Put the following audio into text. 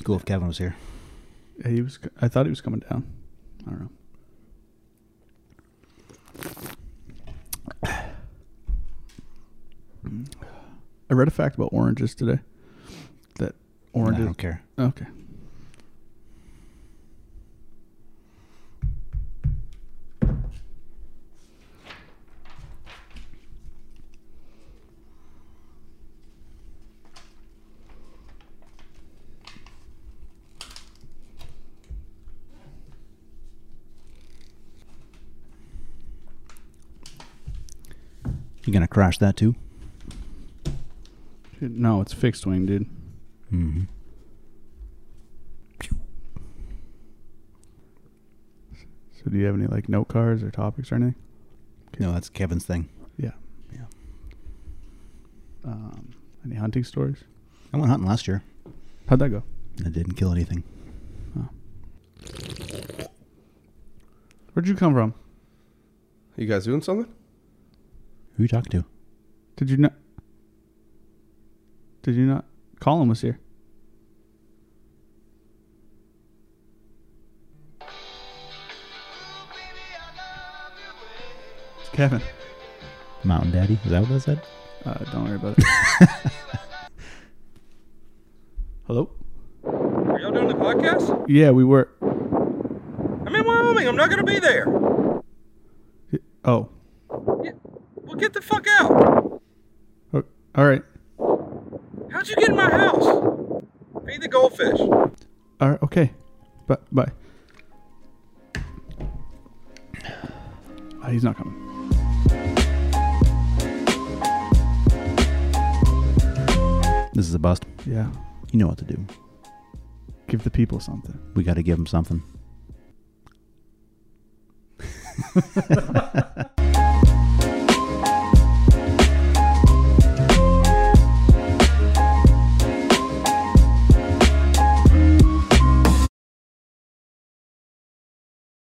Be cool if Kevin was here. Yeah, he was. I thought he was coming down. I don't know. I read a fact about oranges today. That I oranges. don't care. Okay. You gonna crash that too? No, it's fixed wing, dude. Mm-hmm. So do you have any like note cards or topics or anything? No, that's Kevin's thing. Yeah. Yeah. Um, any hunting stories? I went hunting last year. How'd that go? I didn't kill anything. Where'd you come from? You guys doing something? Who you talking to? Did you not? Did you not? Colin was here. It's Kevin. Mountain Daddy? Is that what I said? Uh, don't worry about it. Hello. Are y'all doing the podcast? Yeah, we were. I'm in Wyoming. I'm not going to be there. Oh, Yeah. Well, get the fuck out. Oh, all right. How'd you get in my house? Feed the goldfish. All right. Okay. But bye. Uh, he's not coming. This is a bust. Yeah. You know what to do. Give the people something. We got to give them something.